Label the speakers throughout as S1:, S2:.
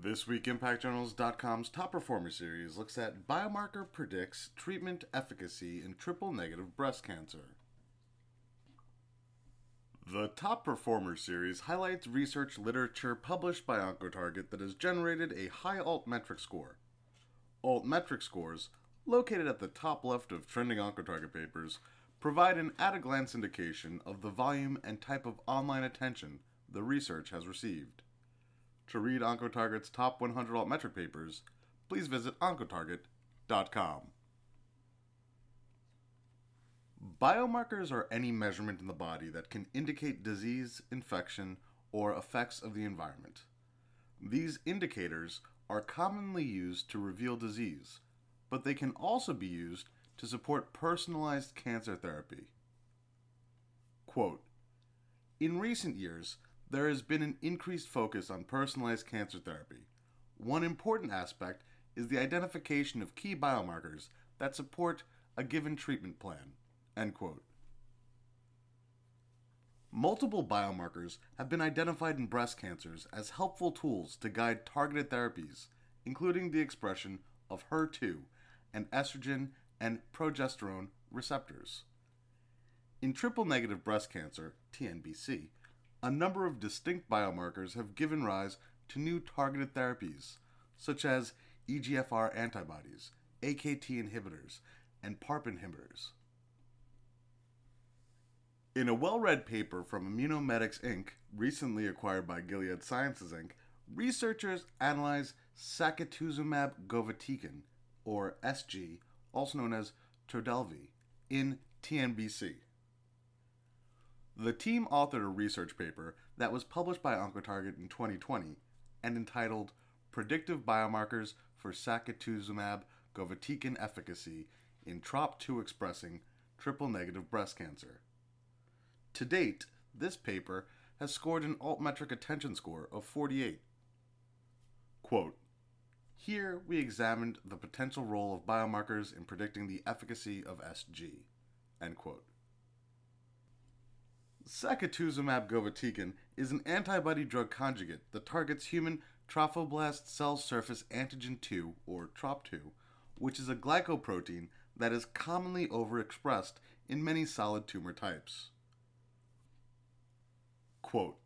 S1: This week, ImpactJournals.com's top performer series looks at biomarker predicts treatment efficacy in triple negative breast cancer. The Top Performer series highlights research literature published by Oncotarget that has generated a high altmetric score. Altmetric scores, located at the top left of trending Oncotarget papers, provide an at a glance indication of the volume and type of online attention the research has received. To read Oncotarget's top 100 altmetric papers, please visit oncotarget.com. Biomarkers are any measurement in the body that can indicate disease, infection, or effects of the environment. These indicators are commonly used to reveal disease, but they can also be used to support personalized cancer therapy. Quote In recent years, there has been an increased focus on personalized cancer therapy. One important aspect is the identification of key biomarkers that support a given treatment plan. End quote. Multiple biomarkers have been identified in breast cancers as helpful tools to guide targeted therapies, including the expression of HER2 and estrogen and progesterone receptors. In triple negative breast cancer, TNBC, a number of distinct biomarkers have given rise to new targeted therapies, such as EGFR antibodies, AKT inhibitors, and PARP inhibitors. In a well read paper from Immunomedics Inc., recently acquired by Gilead Sciences Inc., researchers analyzed sacituzumab govitecan, or SG, also known as Trodelvy, in TNBC. The team authored a research paper that was published by Oncotarget in 2020 and entitled Predictive Biomarkers for Sacituzumab Govitecan Efficacy in TROP2 Expressing Triple Negative Breast Cancer. To date, this paper has scored an altmetric attention score of 48. Quote, here we examined the potential role of biomarkers in predicting the efficacy of SG. End quote. Sacituzumab govitecan is an antibody drug conjugate that targets human trophoblast cell surface antigen 2, or TROP2, which is a glycoprotein that is commonly overexpressed in many solid tumor types. Quote,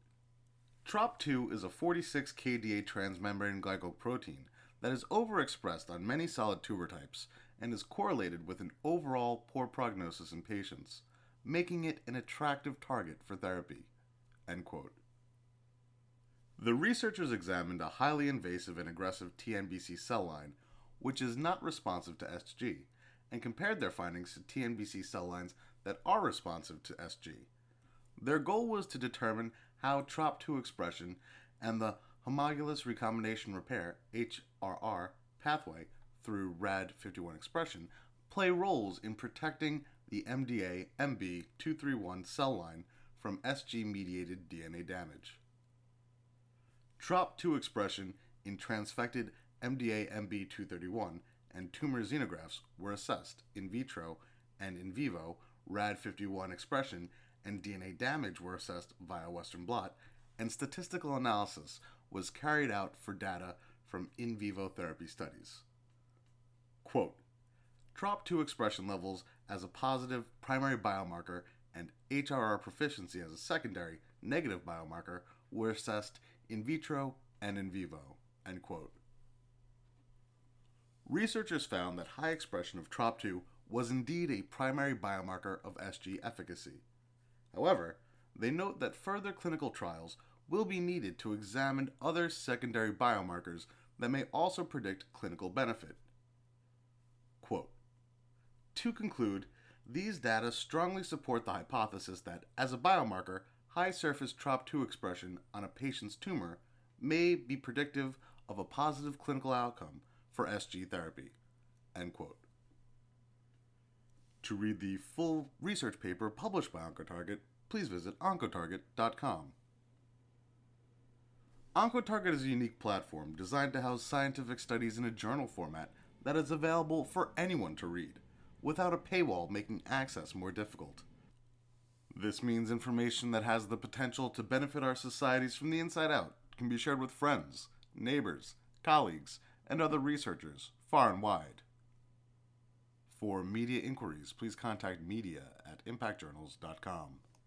S1: TROP2 is a 46 kDa transmembrane glycoprotein that is overexpressed on many solid tumor types and is correlated with an overall poor prognosis in patients making it an attractive target for therapy. The researchers examined a highly invasive and aggressive TNBC cell line, which is not responsive to SG, and compared their findings to TNBC cell lines that are responsive to SG. Their goal was to determine how TROP2 expression and the homologous recombination repair HRR pathway through RAD51 expression play roles in protecting the MDA MB231 cell line from SG mediated DNA damage. TROP2 expression in transfected MDA MB231 and tumor xenografts were assessed in vitro and in vivo. RAD51 expression and DNA damage were assessed via Western blot, and statistical analysis was carried out for data from in vivo therapy studies. Quote, TROP2 expression levels as a positive primary biomarker and HRR proficiency as a secondary negative biomarker were assessed in vitro and in vivo. End quote. Researchers found that high expression of TROP2 was indeed a primary biomarker of SG efficacy. However, they note that further clinical trials will be needed to examine other secondary biomarkers that may also predict clinical benefit. To conclude, these data strongly support the hypothesis that, as a biomarker, high surface TROP2 expression on a patient's tumor may be predictive of a positive clinical outcome for SG therapy. End quote. To read the full research paper published by Oncotarget, please visit Oncotarget.com. Oncotarget is a unique platform designed to house scientific studies in a journal format that is available for anyone to read without a paywall making access more difficult. This means information that has the potential to benefit our societies from the inside out can be shared with friends, neighbors, colleagues, and other researchers far and wide. For media inquiries, please contact media at impactjournals.com.